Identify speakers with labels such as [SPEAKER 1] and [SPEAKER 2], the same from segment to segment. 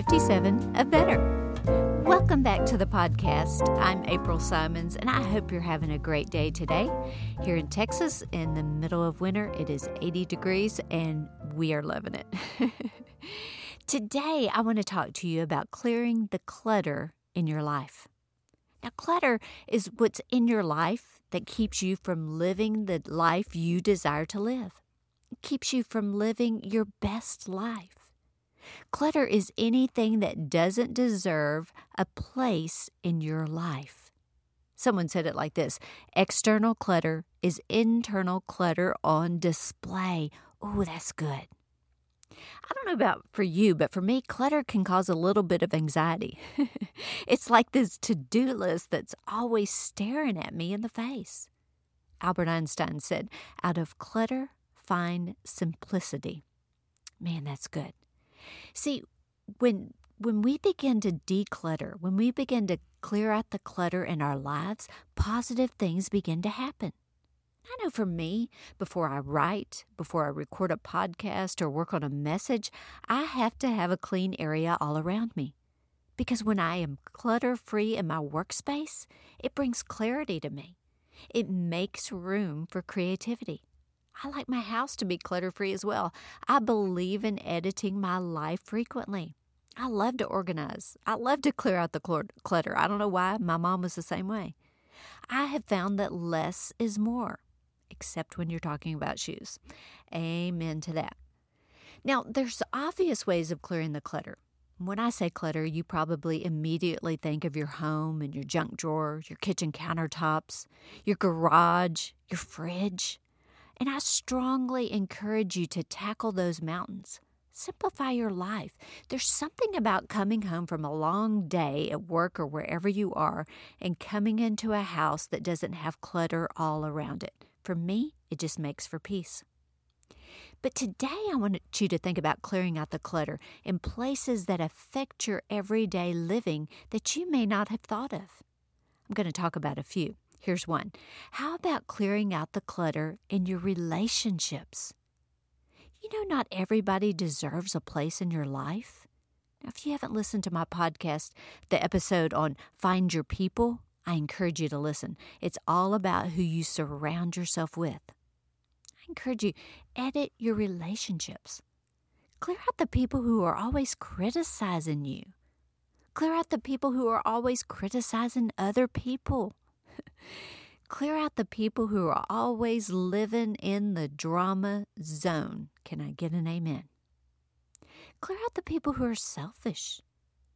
[SPEAKER 1] 57 of Better. Welcome back to the podcast. I'm April Simons, and I hope you're having a great day today. Here in Texas, in the middle of winter, it is 80 degrees, and we are loving it. today, I want to talk to you about clearing the clutter in your life. Now, clutter is what's in your life that keeps you from living the life you desire to live. It keeps you from living your best life. Clutter is anything that doesn't deserve a place in your life. Someone said it like this external clutter is internal clutter on display. Oh, that's good. I don't know about for you, but for me, clutter can cause a little bit of anxiety. it's like this to do list that's always staring at me in the face. Albert Einstein said, Out of clutter, find simplicity. Man, that's good. See, when when we begin to declutter, when we begin to clear out the clutter in our lives, positive things begin to happen. I know for me, before I write, before I record a podcast or work on a message, I have to have a clean area all around me. Because when I am clutter free in my workspace, it brings clarity to me. It makes room for creativity. I like my house to be clutter free as well. I believe in editing my life frequently. I love to organize. I love to clear out the clutter. I don't know why. My mom was the same way. I have found that less is more, except when you're talking about shoes. Amen to that. Now, there's obvious ways of clearing the clutter. When I say clutter, you probably immediately think of your home and your junk drawer, your kitchen countertops, your garage, your fridge. And I strongly encourage you to tackle those mountains. Simplify your life. There's something about coming home from a long day at work or wherever you are and coming into a house that doesn't have clutter all around it. For me, it just makes for peace. But today, I want you to think about clearing out the clutter in places that affect your everyday living that you may not have thought of. I'm going to talk about a few. Here's one How about clearing out the clutter in your relationships? You know, not everybody deserves a place in your life. Now, if you haven't listened to my podcast, the episode on Find Your People, I encourage you to listen. It's all about who you surround yourself with. I encourage you, edit your relationships. Clear out the people who are always criticizing you. Clear out the people who are always criticizing other people. Clear out the people who are always living in the drama zone. Can I get an amen? Clear out the people who are selfish,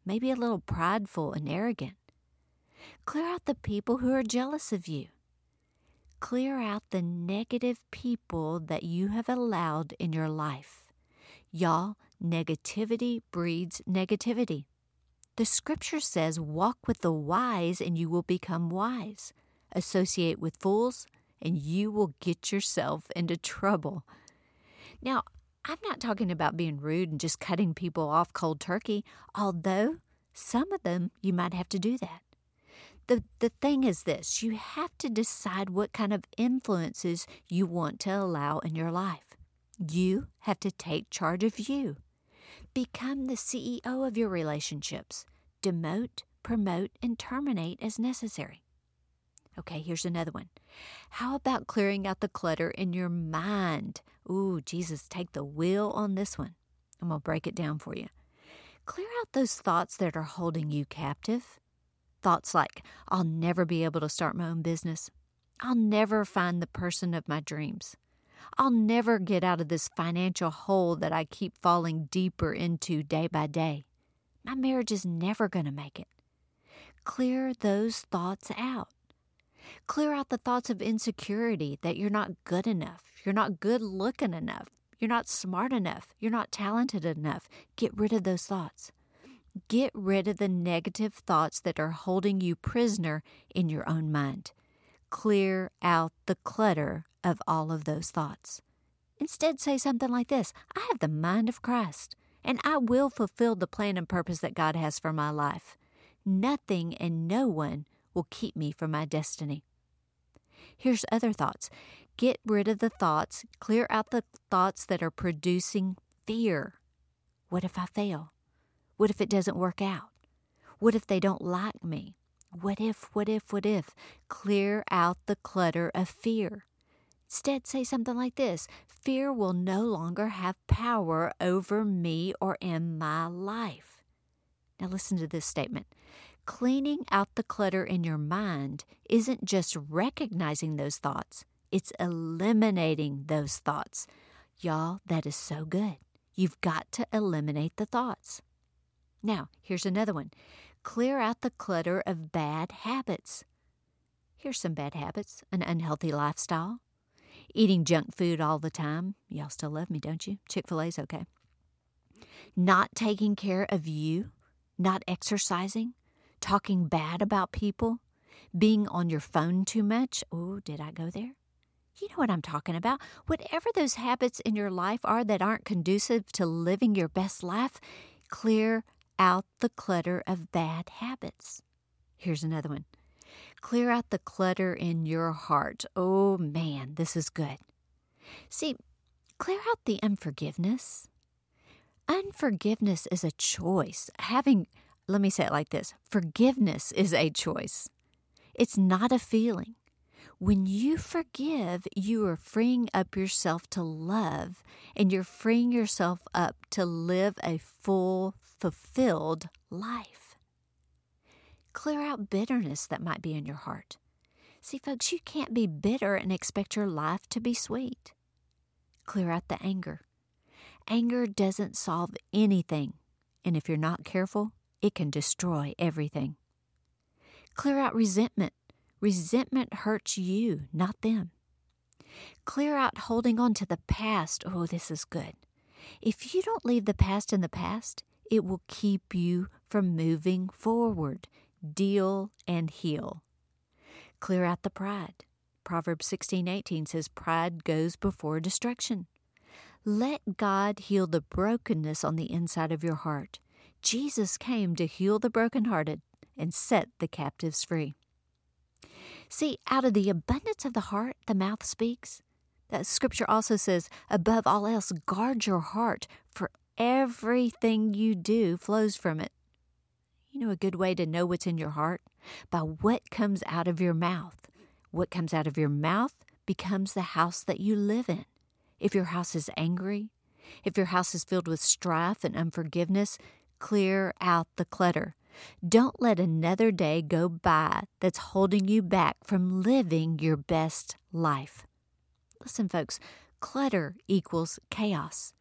[SPEAKER 1] maybe a little prideful and arrogant. Clear out the people who are jealous of you. Clear out the negative people that you have allowed in your life. Y'all, negativity breeds negativity. The scripture says, Walk with the wise and you will become wise. Associate with fools and you will get yourself into trouble. Now, I'm not talking about being rude and just cutting people off cold turkey, although some of them you might have to do that. The, the thing is this you have to decide what kind of influences you want to allow in your life. You have to take charge of you. Become the CEO of your relationships. Demote, promote, and terminate as necessary. Okay, here's another one. How about clearing out the clutter in your mind? Ooh, Jesus, take the wheel on this one. I'm going to break it down for you. Clear out those thoughts that are holding you captive. Thoughts like, I'll never be able to start my own business. I'll never find the person of my dreams. I'll never get out of this financial hole that I keep falling deeper into day by day. My marriage is never going to make it. Clear those thoughts out. Clear out the thoughts of insecurity that you're not good enough, you're not good looking enough, you're not smart enough, you're not talented enough. Get rid of those thoughts. Get rid of the negative thoughts that are holding you prisoner in your own mind. Clear out the clutter of all of those thoughts. Instead, say something like this I have the mind of Christ, and I will fulfill the plan and purpose that God has for my life. Nothing and no one will keep me from my destiny. Here's other thoughts get rid of the thoughts, clear out the thoughts that are producing fear. What if I fail? What if it doesn't work out? What if they don't like me? What if, what if, what if? Clear out the clutter of fear. Instead, say something like this Fear will no longer have power over me or in my life. Now, listen to this statement. Cleaning out the clutter in your mind isn't just recognizing those thoughts, it's eliminating those thoughts. Y'all, that is so good. You've got to eliminate the thoughts. Now, here's another one clear out the clutter of bad habits. Here's some bad habits an unhealthy lifestyle, eating junk food all the time. Y'all still love me, don't you? Chick fil A's okay. Not taking care of you, not exercising, talking bad about people, being on your phone too much. Oh, did I go there? You know what I'm talking about. Whatever those habits in your life are that aren't conducive to living your best life, clear out the clutter of bad habits. Here's another one clear out the clutter in your heart. Oh man, this is good. See, clear out the unforgiveness. Unforgiveness is a choice. Having, let me say it like this forgiveness is a choice, it's not a feeling. When you forgive, you are freeing up yourself to love and you're freeing yourself up to live a full, fulfilled life. Clear out bitterness that might be in your heart. See, folks, you can't be bitter and expect your life to be sweet. Clear out the anger. Anger doesn't solve anything, and if you're not careful, it can destroy everything. Clear out resentment. Resentment hurts you, not them. Clear out holding on to the past. Oh, this is good. If you don't leave the past in the past, it will keep you from moving forward. Deal and heal. Clear out the pride. Proverbs 16:18 says pride goes before destruction. Let God heal the brokenness on the inside of your heart. Jesus came to heal the brokenhearted and set the captives free. See, out of the abundance of the heart, the mouth speaks. That scripture also says, above all else, guard your heart, for everything you do flows from it. You know a good way to know what's in your heart? By what comes out of your mouth. What comes out of your mouth becomes the house that you live in. If your house is angry, if your house is filled with strife and unforgiveness, clear out the clutter. Don't let another day go by that's holding you back from living your best life. Listen, folks, clutter equals chaos.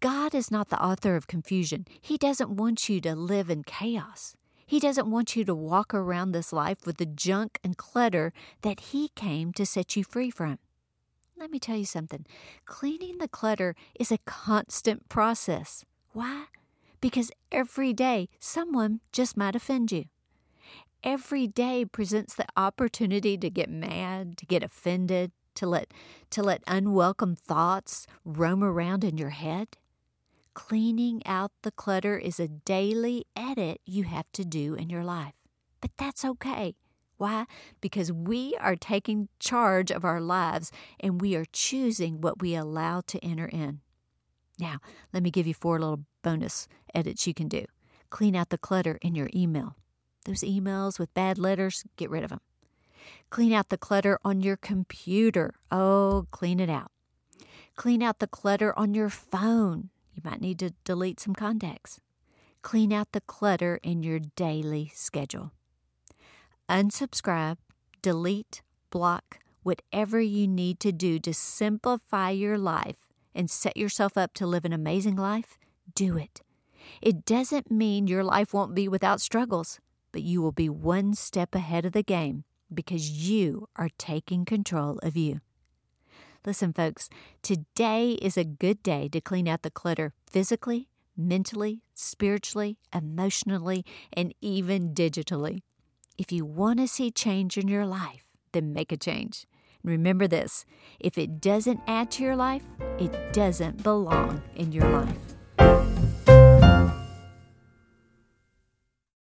[SPEAKER 1] God is not the author of confusion. He doesn't want you to live in chaos. He doesn't want you to walk around this life with the junk and clutter that He came to set you free from. Let me tell you something cleaning the clutter is a constant process. Why? because every day someone just might offend you. Every day presents the opportunity to get mad, to get offended, to let to let unwelcome thoughts roam around in your head. Cleaning out the clutter is a daily edit you have to do in your life. But that's okay. Why? Because we are taking charge of our lives and we are choosing what we allow to enter in. Now, let me give you four little bonus edits you can do. Clean out the clutter in your email. Those emails with bad letters, get rid of them. Clean out the clutter on your computer. Oh, clean it out. Clean out the clutter on your phone. You might need to delete some contacts. Clean out the clutter in your daily schedule. Unsubscribe, delete, block, whatever you need to do to simplify your life and set yourself up to live an amazing life, do it. It doesn't mean your life won't be without struggles, but you will be one step ahead of the game because you are taking control of you. Listen, folks, today is a good day to clean out the clutter physically, mentally, spiritually, emotionally, and even digitally. If you want to see change in your life, then make a change. Remember this if it doesn't add to your life, it doesn't belong in your life.